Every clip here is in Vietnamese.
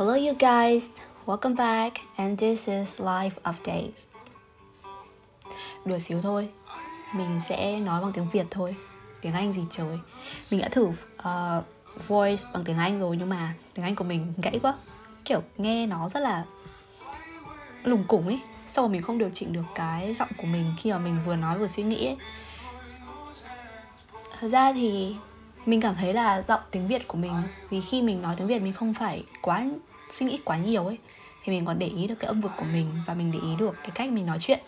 Hello, you guys. Welcome back, and this is Life Updates. Đùa xíu thôi, mình sẽ nói bằng tiếng Việt thôi. Tiếng Anh gì trời. Mình đã thử uh, voice bằng tiếng Anh rồi nhưng mà tiếng Anh của mình gãy quá. Kiểu nghe nó rất là lùng củng ấy. Sau mình không điều chỉnh được cái giọng của mình khi mà mình vừa nói vừa suy nghĩ ấy. Thật ra thì mình cảm thấy là giọng tiếng Việt của mình vì khi mình nói tiếng Việt mình không phải quá suy nghĩ quá nhiều ấy thì mình còn để ý được cái âm vực của mình và mình để ý được cái cách mình nói chuyện.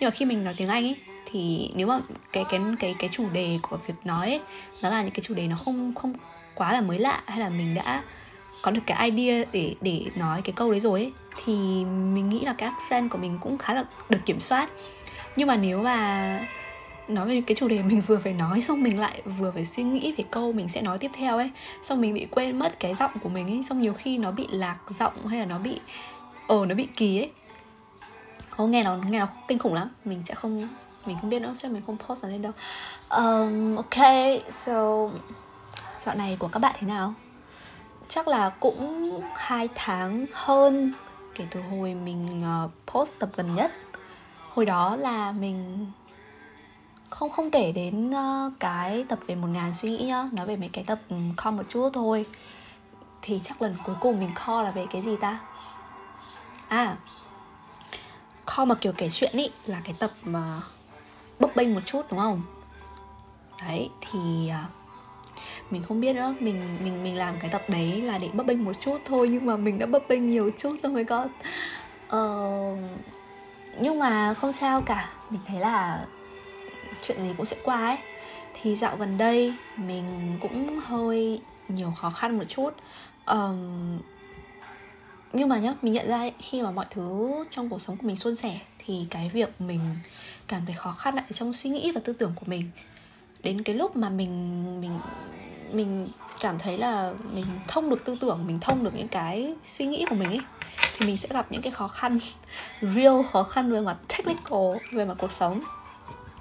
Nhưng mà khi mình nói tiếng Anh ấy thì nếu mà cái cái cái cái chủ đề của việc nói ấy, nó là những cái chủ đề nó không không quá là mới lạ hay là mình đã có được cái idea để để nói cái câu đấy rồi ấy thì mình nghĩ là cái accent của mình cũng khá là được kiểm soát. Nhưng mà nếu mà nói về cái chủ đề mình vừa phải nói xong mình lại vừa phải suy nghĩ về câu mình sẽ nói tiếp theo ấy. Xong mình bị quên mất cái giọng của mình ấy xong nhiều khi nó bị lạc giọng hay là nó bị ờ nó bị kỳ ấy. Không nghe nó nghe nó kinh khủng lắm. Mình sẽ không mình không biết nữa chắc mình không post nó lên đâu. Um, ok so dạo này của các bạn thế nào? Chắc là cũng hai tháng hơn kể từ hồi mình ờ, post tập gần nhất. Hồi đó là mình không không kể đến ờ, cái tập về một ngàn suy nghĩ nhá. Nói về mấy cái tập ừ, kho một chút thôi. Thì chắc lần cuối cùng mình kho là về cái gì ta? À kho mà kiểu kể chuyện ý là cái tập mà bấp bênh một chút đúng không? Đấy thì ờ, mình không biết nữa. Mình mình mình làm cái tập đấy là để bấp bênh một chút thôi nhưng mà mình đã bấp bênh nhiều chút rồi mới có. Ờ, nhưng mà không sao cả. Mình thấy là chuyện gì cũng sẽ qua ấy. Thì dạo gần đây mình cũng hơi nhiều khó khăn một chút. Um, nhưng mà nhá mình nhận ra ấy, khi mà mọi thứ trong cuộc sống của mình suôn sẻ thì cái việc mình cảm thấy khó khăn lại trong suy nghĩ và tư tưởng của mình. Đến cái lúc mà mình mình mình cảm thấy là mình thông được tư tưởng mình thông được những cái suy nghĩ của mình ấy thì mình sẽ gặp những cái khó khăn real khó khăn về mặt technical về mặt cuộc sống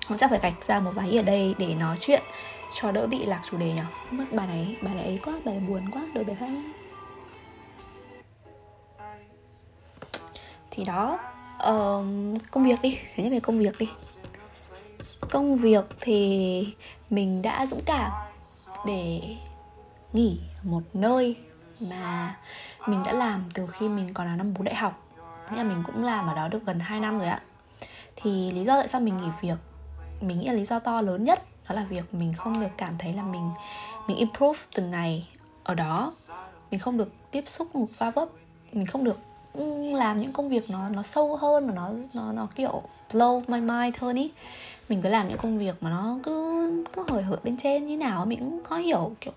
không chắc phải gạch ra một vài ở đây để nói chuyện cho đỡ bị lạc chủ đề nhở mất bà này bà này ấy quá bà này buồn quá đôi bài khác thì đó uh, công việc đi thứ nhất về công việc đi. Công việc thì mình đã dũng cảm để nghỉ một nơi mà mình đã làm từ khi mình còn là năm bốn đại học. Nghĩa là mình cũng làm ở đó được gần 2 năm rồi ạ. Thì lý do tại sao mình nghỉ việc mình nghĩ là lý do to lớn nhất đó là việc mình không được cảm thấy là mình mình improve từng ngày ở đó. Mình không được tiếp xúc một va vấp. Mình không được làm những công việc nó nó sâu hơn mà nó nó nó kiểu blow my mind hơn ý. Mình cứ làm những công việc mà nó cứ cứ hời hợt bên trên như nào, mình cũng khó hiểu, kiểu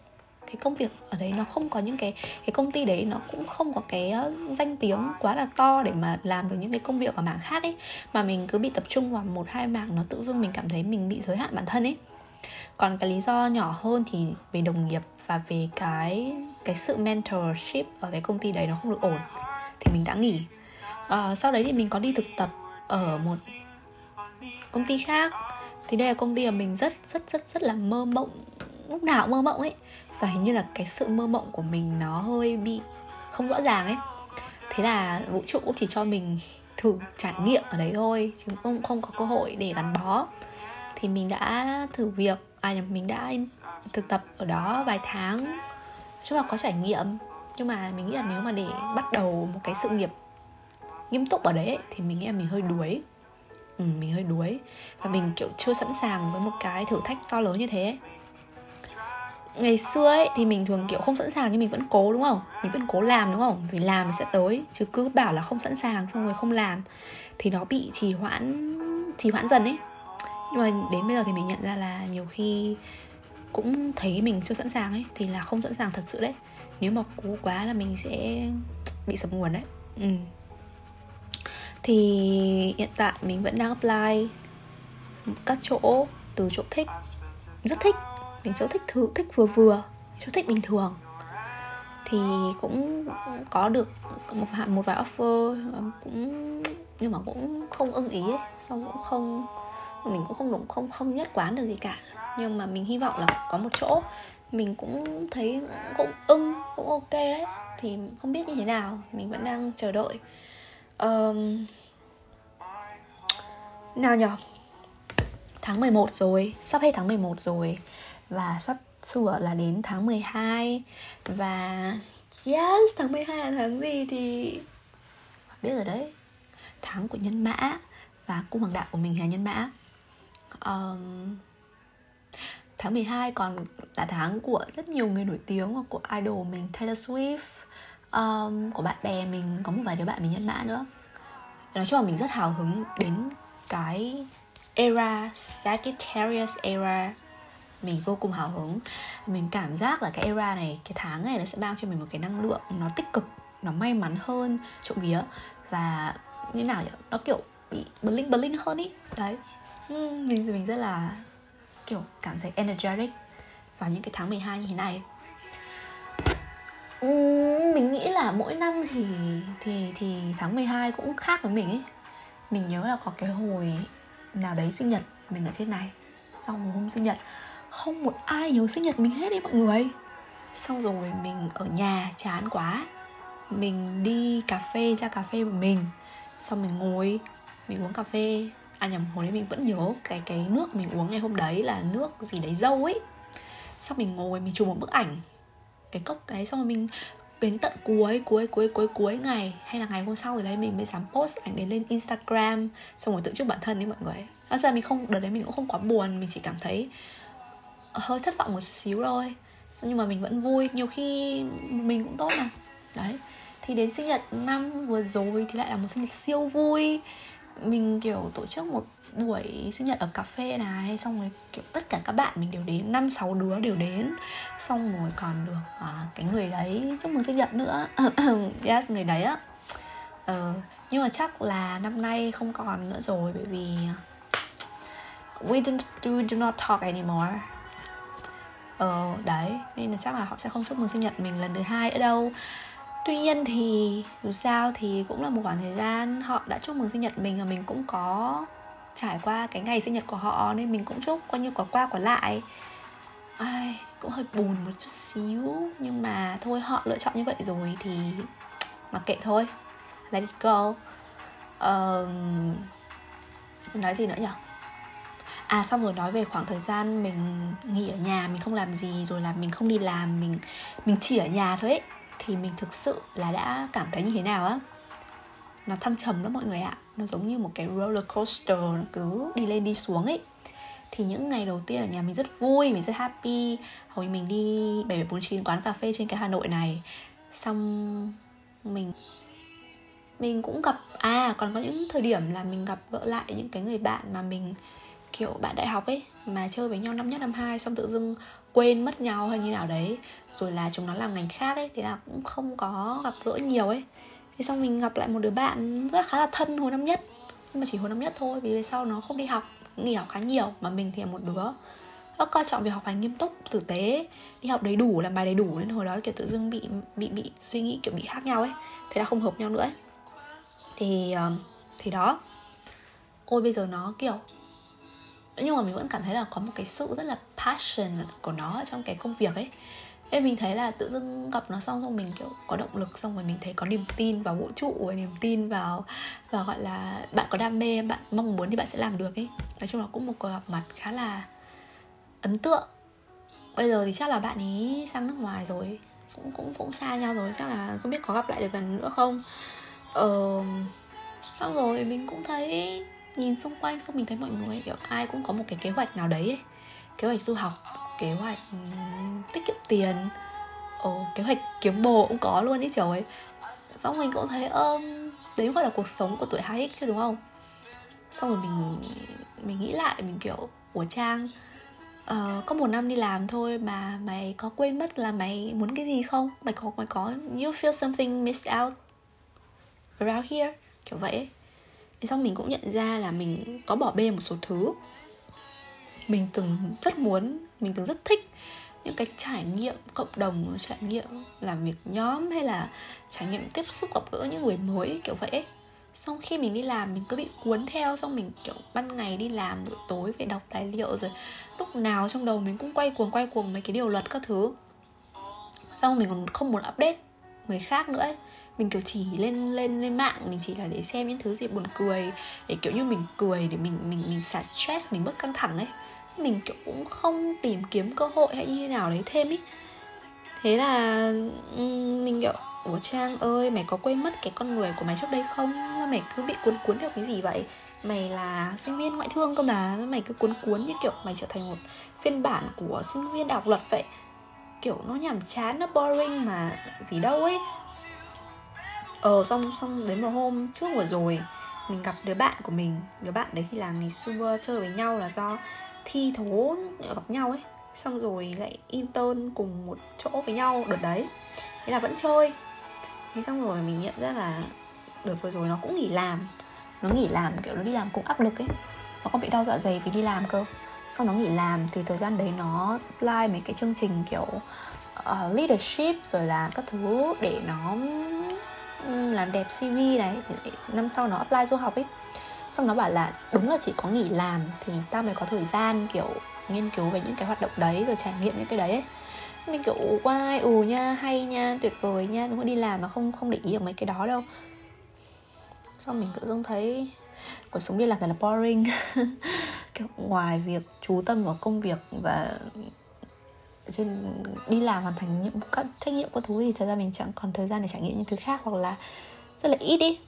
cái công việc ở đấy nó không có những cái cái công ty đấy nó cũng không có cái ờ, danh tiếng quá là to để mà làm được những cái công việc ở mảng khác ấy. Mà mình cứ bị tập trung vào một hai mảng nó tự dưng mình cảm thấy mình bị giới hạn bản thân ấy. Còn cái lý do nhỏ hơn thì về đồng nghiệp và về cái cái sự mentorship ở cái công ty đấy nó không được ổn thì mình đã nghỉ. À, sau đấy thì mình có đi thực tập ở một công ty khác. Thì đây là công ty mà mình rất rất rất rất là mơ mộng lúc nào cũng mơ mộng ấy. Và hình như là cái sự mơ mộng của mình nó hơi bị không rõ ràng ấy. Thế là vũ trụ cũng chỉ cho mình thử trải nghiệm ở đấy thôi chứ không không có cơ hội để gắn bó. Thì mình đã thử việc à mình đã thực tập ở đó vài tháng. Chung là có trải nghiệm. Nhưng mà mình nghĩ là nếu mà để bắt đầu một cái sự nghiệp nghiêm túc ở đấy ấy, thì mình nghĩ là mình hơi đuối. Ừ, mình hơi đuối. Và mình kiểu chưa sẵn sàng với một cái thử thách to lớn như thế. ấy ngày xưa ấy thì mình thường, kiểu, không sẵn sàng nhưng mình vẫn cố, đúng không? Mình vẫn cố làm, đúng không? Vì làm sẽ tới, chứ cứ bảo là không sẵn sàng xong rồi không làm thì nó bị trì hoãn trì hoãn dần ấy. Nhưng mà đến bây giờ thì mình nhận ra là nhiều khi cũng thấy mình chưa sẵn sàng ấy thì là không sẵn sàng thật sự đấy. Nếu mà cố quá là mình sẽ bị sập nguồn đấy. Ừ. thì hiện tại mình vẫn đang apply các chỗ từ chỗ thích. Rất thích mình chỗ thích thứ thích vừa vừa chỗ thích bình thường. Thì cũng có được một hạn một vài offer ờ, cũng nhưng mà cũng không ưng ý ấy. Xong cũng không mình cũng không đúng không không nhất quán được gì cả. Nhưng mà mình hy vọng là có một chỗ mình cũng thấy cũng ưng cũng ok đấy thì không biết như thế nào mình vẫn đang chờ đợi. Um, nào nhở? Tháng 11 rồi sắp hết tháng 11 rồi và sắp sửa là đến tháng 12 và yes tháng 12 là tháng gì thì biết rồi đấy. Tháng của nhân mã và cung hoàng đạo của mình là nhân mã. Um, tháng 12 còn là tháng của rất nhiều người nổi tiếng và của idol mình Taylor Swift. Um, của bạn bè mình có một vài đứa bạn mình nhân mã nữa. Nói chung là mình rất hào hứng đến cái era Sagittarius era mình vô cùng hào hứng. Mình cảm giác là cái era này, cái tháng này nó sẽ mang cho mình một cái năng lượng nó tích cực, nó may mắn hơn trộm vía. Và như nào nhỉ? Nó kiểu bị bling bling hơn ý. Đấy. Mình mình rất là, kiểu, cảm thấy energetic vào những cái tháng 12 như thế này. Mình nghĩ là mỗi năm thì thì thì tháng 12 cũng khác với mình ấy mình nhớ là có cái hồi nào đấy sinh nhật mình ở trên này xong một hôm sinh nhật không một ai nhớ sinh nhật mình hết đi mọi người. Xong rồi mình ở nhà chán quá. Mình đi cà phê, ra cà phê của mình. Xong mình ngồi, mình uống cà phê. À nhầm, hồi đấy mình vẫn nhớ cái cái nước mình uống ngày hôm đấy là nước gì đấy, dâu ấy. Xong mình ngồi, mình chụp một bức ảnh. Cái cốc đấy, xong rồi mình đến tận cuối cuối cuối cuối cuối ngày. Hay là ngày hôm sau rồi đấy mình mới dám post ảnh đấy lên Instagram. Xong rồi tự chúc bản thân đấy mọi người. Thật ra mình không, đợt đấy mình cũng không quá buồn, mình chỉ cảm thấy hơi thất vọng một xíu thôi. Nhưng mà mình vẫn vui nhiều khi mình cũng tốt mà. Đấy. Thì đến sinh nhật năm vừa rồi thì lại là một sinh nhật siêu vui. Mình kiểu tổ chức một buổi sinh nhật ở cà phê này xong rồi kiểu tất cả các bạn mình đều đến năm sáu đứa đều đến. Xong rồi còn được à, cái người đấy chúc mừng sinh nhật nữa. Yes người đấy á. Ờ, nhưng mà chắc là năm nay không còn nữa rồi bởi vì à, we don't we do not talk anymore ờ đấy nên là chắc là họ sẽ không chúc mừng sinh nhật mình lần thứ hai nữa đâu. Tuy nhiên thì dù sao thì cũng là một khoảng thời gian họ đã chúc mừng sinh nhật mình và mình cũng có trải qua cái ngày sinh nhật của họ nên mình cũng chúc coi như quả qua quả lại. Ai cũng hơi buồn một chút xíu nhưng mà thôi họ lựa chọn như vậy rồi thì mặc kệ thôi. Let it go. Um, nói gì nữa nhỉ? À xong rồi nói về khoảng thời gian mình nghỉ ở nhà, mình không làm gì, rồi là mình không đi làm, mình mình chỉ ở nhà thôi ấy. Thì mình thực sự là đã cảm thấy như thế nào á? Nó thăng trầm lắm mọi người ạ. Nó giống như một cái roller coaster nó cứ đi lên đi xuống ấy. Thì những ngày đầu tiên ở nhà mình rất vui, mình rất happy. Hồi mình đi 7749 quán cà phê trên cái Hà Nội này. Xong mình mình cũng gặp à còn có những thời điểm là mình gặp gỡ lại những cái người bạn mà mình kiểu bạn đại học ấy, mà chơi với nhau năm nhất, năm hai, xong tự dưng quên mất nhau hay như nào đấy. Rồi là chúng nó làm ngành khác ấy thì là cũng không có gặp gỡ nhiều ấy. Thế xong mình gặp lại một đứa bạn rất là khá là thân hồi năm nhất. Nhưng mà chỉ hồi năm nhất thôi, vì về sau nó không đi học, nghỉ học khá nhiều, mà mình thì là một đứa nó coi trọng việc học hành nghiêm túc, tử tế đi học đầy đủ, làm bài đầy đủ, nên hồi đó kiểu tự dưng bị bị bị suy nghĩ kiểu bị khác nhau ấy. Thế là không hợp nhau nữa ấy. thì ờ, thì đó. Ôi, bây giờ nó kiểu nhưng mà mình vẫn cảm thấy là có một cái sự rất là passion của nó trong cái công việc ấy. Nên mình thấy là tự dưng gặp nó xong xong mình kiểu có động lực xong rồi mình thấy có niềm tin vào vũ trụ và niềm tin vào và gọi là bạn có đam mê bạn mong muốn thì bạn sẽ làm được ấy. Nói chung là cũng một cuộc gặp mặt khá là ấn tượng. Bây giờ thì chắc là bạn ấy sang nước ngoài rồi cũng cũng cũng xa nhau rồi chắc là không biết có gặp lại được lần nữa không? Ờ, xong rồi mình cũng thấy nhìn xung quanh xong mình thấy mọi người kiểu ai cũng có một cái kế hoạch nào đấy ấy. kế hoạch du học kế hoạch tiết kiệm tiền. Ồ kế hoạch kiếm bồ cũng có luôn ý trời xong mình cũng thấy ơ đấy gọi là cuộc sống của tuổi 2x chứ đúng không? Xong rồi mình mình nghĩ lại mình kiểu của trang uh, có một năm đi làm thôi mà mày có quên mất là mày muốn cái gì không? Mày có mày có you feel something missed out around here? Kiểu vậy ấy thế xong mình cũng nhận ra là mình có bỏ bê một số thứ. Mình từng rất muốn, mình từng rất thích những cái trải nghiệm cộng đồng, trải nghiệm làm việc nhóm hay là trải nghiệm tiếp xúc gặp gỡ những người mới, kiểu vậy xong khi mình đi làm, mình cứ bị cuốn theo, xong mình, kiểu, ban ngày đi làm, buổi tối phải đọc tài liệu rồi lúc nào trong đầu mình cũng quay cuồng quay cuồng mấy cái điều luật các thứ. Xong mình còn không muốn update người khác nữa ấy mình, kiểu, chỉ lên lên lên mạng, mình chỉ là để xem những thứ gì buồn cười, để, kiểu như, mình cười, để mình mình mình xả stress, mình bớt căng thẳng ấy. Mình, kiểu, cũng không tìm kiếm cơ hội hay như thế nào đấy thêm ý. Thế là mình, kiểu, ủa trang ơi, mày có quên mất cái con người của mày trước đây không? Mày cứ bị cuốn cuốn theo cái gì vậy? Mày là sinh viên ngoại thương cơ mà, mày cứ cuốn cuốn như, kiểu, mày trở thành một phiên bản của sinh viên đại luật vậy. Kiểu, nó nhàm chán, nó boring mà, gì đâu ấy ờ xong xong đến một hôm trước vừa rồi mình gặp đứa bạn của mình. Đứa bạn đấy thì là ngày xưa chơi với nhau là do thi thố gặp nhau ấy. Xong rồi lại intern cùng một chỗ với nhau đợt đấy. Thế là vẫn chơi. Thế xong rồi mình nhận ra là đợt vừa rồi nó cũng nghỉ làm. Nó nghỉ làm kiểu nó đi làm cũng áp lực ấy. Nó còn bị đau dạ dày vì đi làm cơ. Xong nó nghỉ làm thì thời gian đấy nó apply mấy cái chương trình kiểu uh, leadership rồi là các thứ để nó làm đẹp cv này, thì năm sau nó apply du học ấy. Xong nó bảo là đúng là chỉ có nghỉ làm thì tao mới có thời gian, kiểu, nghiên cứu về những cái hoạt động đấy rồi trải nghiệm những cái đấy ấy. mình kiểu quay ừ nha, hay nha, tuyệt vời nha, đúng là đi làm mà không không để ý được mấy cái đó đâu. Xong mình tự dưng thấy cuộc sống đi làm thật là boring. Kiểu ngoài việc chú tâm vào công việc và trên đi làm hoàn thành nhiệm các trách nhiệm các thứ thì thật ra mình chẳng còn thời gian để trải nghiệm những thứ khác hoặc là rất là ít đi.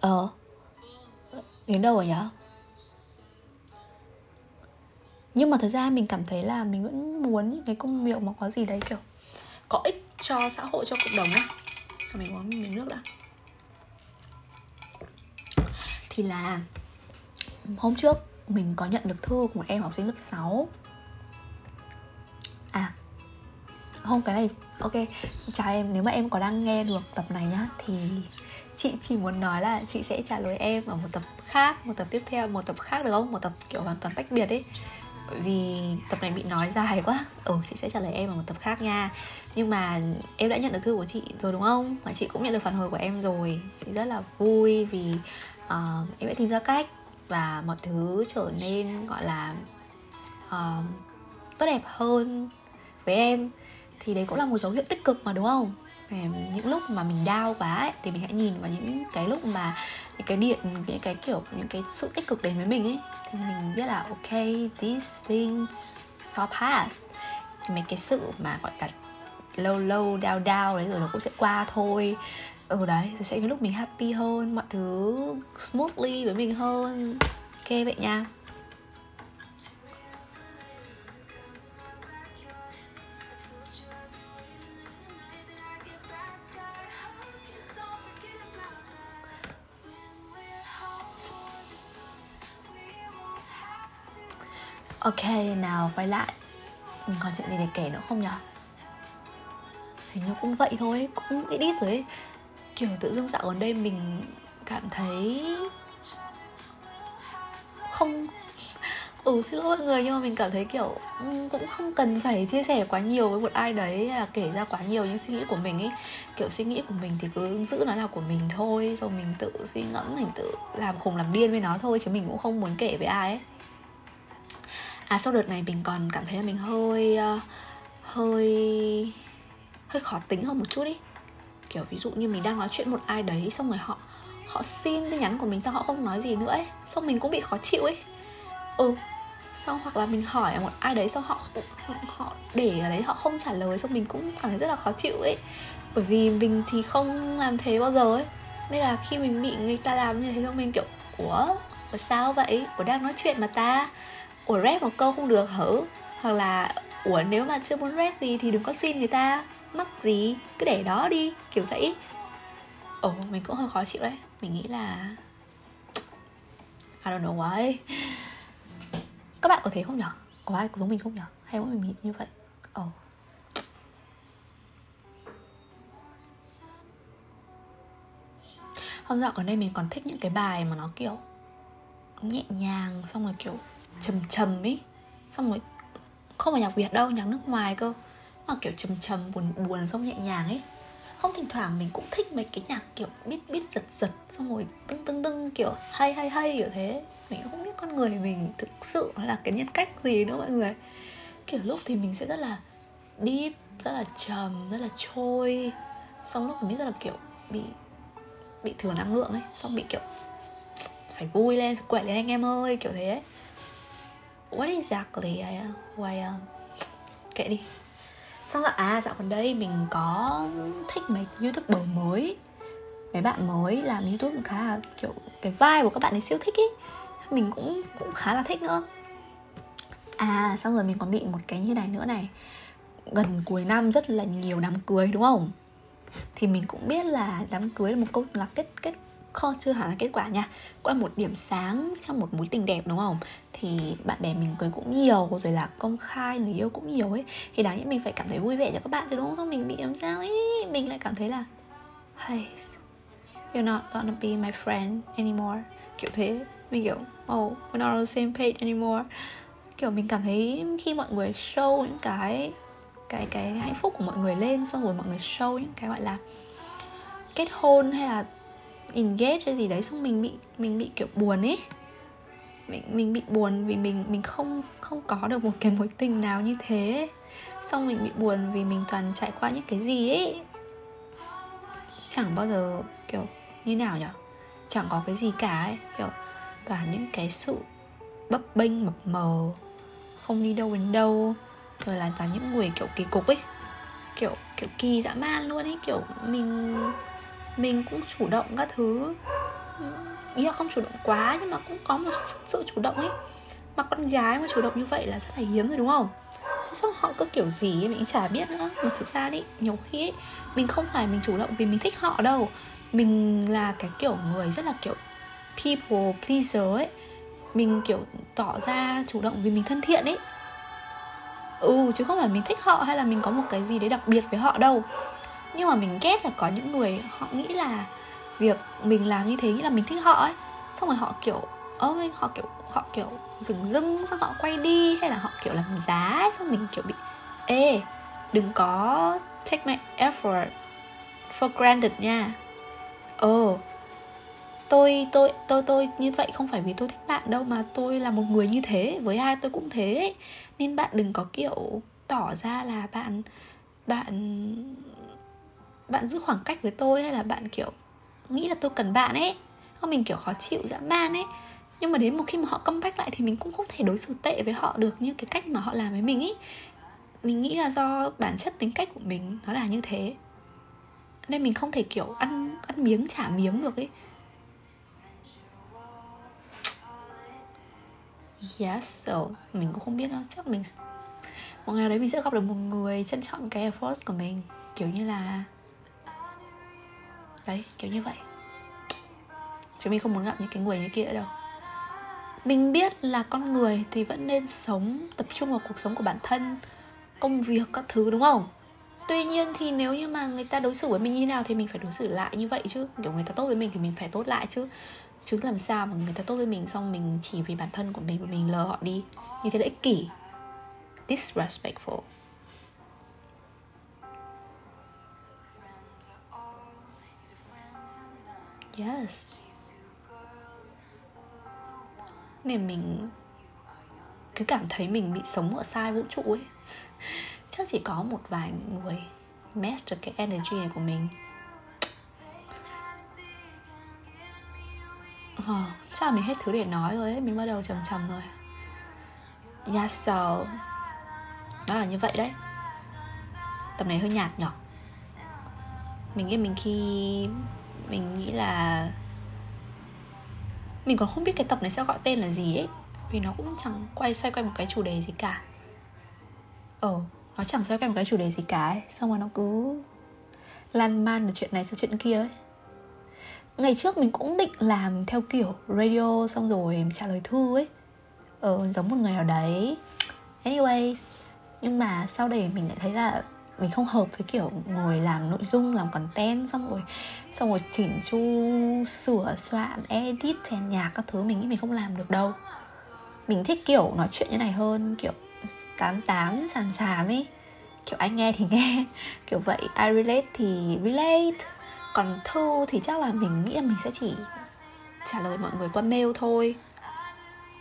Ờ. Đến đâu rồi nhở? Nhưng mà thật ra mình cảm thấy là mình vẫn muốn những cái công việc mà có gì đấy, kiểu, có ích cho xã hội, cho cộng đồng ấy mình uống miếng nước đã. Thì là hôm trước mình có nhận được thư của một em học sinh lớp 6 Không cái này Ok. Chào em Nếu mà em có đang nghe được tập này nhá Thì chị chỉ muốn nói là chị sẽ trả lời em ở một tập khác Một tập tiếp theo Một tập khác được không? Một tập kiểu hoàn toàn tách biệt ấy. Bởi vì tập này bị nói dài quá. Ừ chị sẽ trả lời em ở một tập khác nha. Nhưng mà em đã nhận được thư của chị rồi đúng không? Và chị cũng nhận được phản hồi của em rồi. Chị rất là vui vì uh, em đã tìm ra cách và mọi thứ trở nên gọi là uh, tốt đẹp hơn với em thì đấy cũng là một dấu hiệu tích cực mà đúng không? Những lúc mà mình đau quá ấy, thì mình hãy nhìn vào những cái lúc mà những cái điện những cái kiểu những cái sự tích cực đến với mình ấy. Thì mình biết là ok this thing shall pass thì mấy cái sự mà gọi là lâu lâu đau đau đấy rồi nó cũng sẽ qua thôi. Ừ đấy thì sẽ có lúc mình happy hơn mọi thứ smoothly với mình hơn. Ok vậy nha. Ok, nào quay lại. Mình còn chuyện gì để kể nữa không nhở? Hình như cũng vậy thôi Cũng ít ít rồi ấy. Kiểu tự dưng dạo gần đây mình cảm thấy không ừ xin lỗi mọi người nhưng mà mình cảm thấy kiểu ừ, cũng không cần phải chia sẻ quá nhiều với một ai đấy là kể ra quá nhiều những suy nghĩ của mình ấy. Kiểu suy nghĩ của mình thì cứ giữ nó là của mình thôi rồi mình tự suy ngẫm mình tự làm khùng làm điên với nó thôi chứ mình cũng không muốn kể với ai ấy à sau đợt này mình còn cảm thấy là mình hơi uh, hơi hơi khó tính hơn một chút ý. Kiểu ví dụ như mình đang nói chuyện một ai đấy xong rồi họ họ xin tin nhắn của mình xong họ không nói gì nữa ấy. Xong mình cũng bị khó chịu ấy. Ừ. Xong hoặc là mình hỏi một ai đấy xong họ họ, họ để ở đấy họ không trả lời xong mình cũng cảm thấy rất là khó chịu ấy. Bởi vì mình thì không làm thế bao giờ ấy. Nên là khi mình bị người ta làm như thế xong mình kiểu ủa? Ủa sao vậy? Ủa đang nói chuyện mà ta? Ủa, rap một câu không được hử? Hoặc là, ủa, nếu mà chưa muốn rap gì thì đừng có xin người ta. Mắc gì? Cứ để đó đi. Kiểu vậy. Ồ mình cũng hơi khó chịu đấy. Mình nghĩ là, I don't know why. Các bạn có thấy không nhở? Có ai giống mình không nhở? Hay mỗi mình nghĩ như vậy? Ồ. Oh. hôm dạo gần đây mình còn thích những cái bài mà nó kiểu nhẹ nhàng, xong rồi kiểu trầm trầm ấy xong rồi không phải nhạc việt đâu, nhạc nước ngoài cơ. Mà kiểu trầm trầm, buồn buồn xong nhẹ nhàng ấy không, thỉnh thoảng mình cũng thích mấy cái nhạc kiểu biết biết giật giật, xong rồi tưng tưng tưng, kiểu hay hay hay kiểu thế. Mình cũng không biết con người mình thực sự là cái nhân cách gì nữa mọi người. Kiểu lúc thì mình sẽ rất là deep, rất là trầm, rất là trôi. Xong lúc mình biết rất là kiểu bị bị thừa năng lượng ấy, xong bị kiểu phải vui lên, phải quậy lên anh em ơi, kiểu thế. ấy what exactly I, uh, am, who I am um, kệ đi. Xong rồi à dạo gần đây mình có thích mấy youtuber mới. Mấy bạn mới làm youtube khá là kiểu cái vai của các bạn ấy siêu thích ý. Mình cũng cũng khá là thích nữa. À xong rồi mình còn bị một cái như này nữa này. Gần cuối năm rất là nhiều đám cưới đúng không? Thì mình cũng biết là đám cưới là một câu là kết kết kho chưa hẳn là kết quả nha. Cũng là một điểm sáng trong một mối tình đẹp đúng không? Thì bạn bè mình cười cũng nhiều, rồi là công khai người yêu cũng nhiều ấy, thì đáng nhẽ mình phải cảm thấy vui vẻ cho các bạn chứ, đúng không? Mình bị làm sao ấy? Mình lại cảm thấy là, hey, you're not gonna be my friend anymore. Kiểu thế, mình kiểu oh we're not on the same page anymore. Kiểu mình cảm thấy khi mọi người show những cái cái cái hạnh phúc của mọi người lên, xong rồi mọi người show những cái gọi là kết hôn hay là engage hay gì đấy, xong mình bị mình bị kiểu buồn ấy mình mình bị buồn vì mình mình không không có được một cái mối tình nào như thế. Xong mình bị buồn vì mình toàn trải qua những cái gì ấy. Chẳng bao giờ, kiểu, như nào nhở? Chẳng có cái gì cả ấy. Kiểu, toàn những cái sự bấp bênh, mập mờ, không đi đâu đến đâu. Rồi là toàn những người kiểu, kỳ cục ấy. Kiểu kiểu kỳ dã man luôn ấy. Kiểu mình mình cũng chủ động các thứ ý là không chủ động quá nhưng mà cũng có một sự chủ động ấy. Mà con gái mà chủ động như vậy là rất là hiếm rồi đúng không? Sao họ cứ kiểu gì ấy, mình cũng chả biết nữa. Mà thực ra đấy nhiều khi ấy, mình không phải mình chủ động vì mình thích họ đâu. Mình là cái kiểu người rất là kiểu people pleaser ấy. Mình kiểu tỏ ra chủ động vì mình thân thiện ấy. Ừ chứ không phải mình thích họ hay là mình có một cái gì đấy đặc biệt với họ đâu. Nhưng mà mình ghét là có những người họ nghĩ là việc mình làm như thế nghĩa là mình thích họ ấy xong rồi họ kiểu ơ họ kiểu họ kiểu dừng dưng xong họ quay đi hay là họ kiểu làm giá ấy, xong mình kiểu bị ê đừng có take my effort for granted nha ờ tôi tôi tôi tôi như vậy không phải vì tôi thích bạn đâu mà tôi là một người như thế với ai tôi cũng thế ấy. nên bạn đừng có kiểu tỏ ra là bạn bạn bạn giữ khoảng cách với tôi hay là bạn kiểu nghĩ là tôi cần bạn ấy. Không, mình kiểu khó chịu, dã man ấy. Nhưng mà đến một khi mà họ comeback lại thì mình cũng không thể đối xử tệ với họ được như cái cách mà họ làm với mình ấy mình nghĩ là do bản chất tính cách của mình nó là như thế. Nên mình không thể kiểu ăn ăn miếng, trả miếng được ấy. Yes, so, mình cũng không biết đâu. Chắc mình một ngày đấy mình sẽ gặp được một người trân trọng cái effort của mình. Kiểu như là đấy, kiểu như vậy. Chứ mình không muốn gặp những cái người như kia đâu. Mình biết là con người thì vẫn nên sống, tập trung vào cuộc sống của bản thân, công việc các thứ, đúng không? Tuy nhiên thì nếu như mà người ta đối xử với mình như nào thì mình phải đối xử lại như vậy chứ. Kiểu người ta tốt với mình thì mình phải tốt lại chứ. Chứ làm sao mà người ta tốt với mình xong mình chỉ vì bản thân của mình mà mình lờ họ đi. Như thế là ích kỷ disrespectful. Yes. Nên mình cứ cảm thấy mình bị sống ở sai vũ trụ ấy. Chắc chỉ có một vài người match được cái energy này của mình. Ờ, chắc là mình hết thứ để nói rồi ấy. Mình bắt đầu trầm trầm rồi. Dạ, yeah so nó là như vậy đấy. Tập này hơi nhạt nhỏ mình nghĩ mình khi mình nghĩ là mình còn không biết cái tập này sẽ gọi tên là gì ấy. Vì nó cũng chẳng quay xoay quanh một cái chủ đề gì cả. Ờ nó chẳng xoay quanh một cái chủ đề gì cả ấy. Xong rồi nó cứ lan man từ chuyện này sang chuyện kia ấy. Ngày trước mình cũng định làm theo kiểu radio, xong rồi trả lời thư ấy. Ờ giống một người nào đấy. Anyway nhưng mà sau đây mình lại thấy là mình không hợp với kiểu ngồi làm nội dung, làm content, xong rồi xong rồi chỉnh chu, sửa soạn, edit, chèn nhạc các thứ mình nghĩ mình không làm được đâu. Mình thích kiểu nói chuyện như này hơn, kiểu tám tám sàm sàm ấy. Kiểu anh nghe thì nghe. Kiểu vậy, I relate thì relate. Còn thư thì chắc là mình nghĩ là mình sẽ chỉ trả lời mọi người qua mail thôi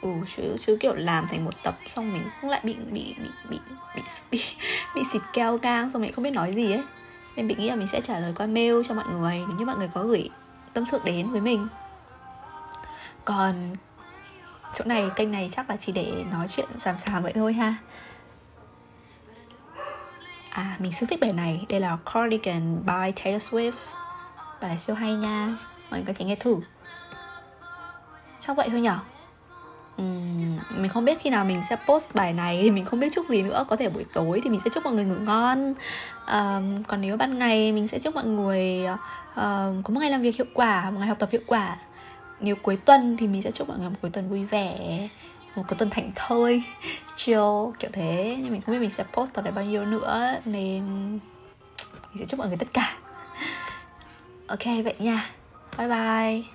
ừ chứ chứ kiểu làm thành một tập xong mình cũng lại bị bị bị bị bị bị, bị xịt keo gang xong mình không biết nói gì ấy. Nên mình nghĩ là mình sẽ trả lời qua mail cho mọi người nếu như mọi người có gửi tâm sự đến với mình. Còn chỗ này kênh này chắc là chỉ để nói chuyện xàm xàm vậy thôi ha. À mình siêu thích bài này. Đây là Cardigan by Taylor Swift. Bài này siêu hay nha. Mọi người có thể nghe thử. Chắc vậy thôi nhở? Uhm, mình không biết khi nào mình sẽ post bài này thì mình không biết chúc gì nữa. Có thể buổi tối thì mình sẽ chúc mọi người ngủ ngon. Um, còn nếu ban ngày mình sẽ chúc mọi người uh, có một ngày làm việc hiệu quả một ngày học tập hiệu quả. Nếu cuối tuần thì mình sẽ chúc mọi người một cuối tuần vui vẻ một cuối tuần thảnh thơi chill kiểu thế. Nhưng mình không biết mình sẽ post vào đấy bao nhiêu nữa nên mình sẽ chúc mọi người tất cả. Ok vậy nha. Bye bye.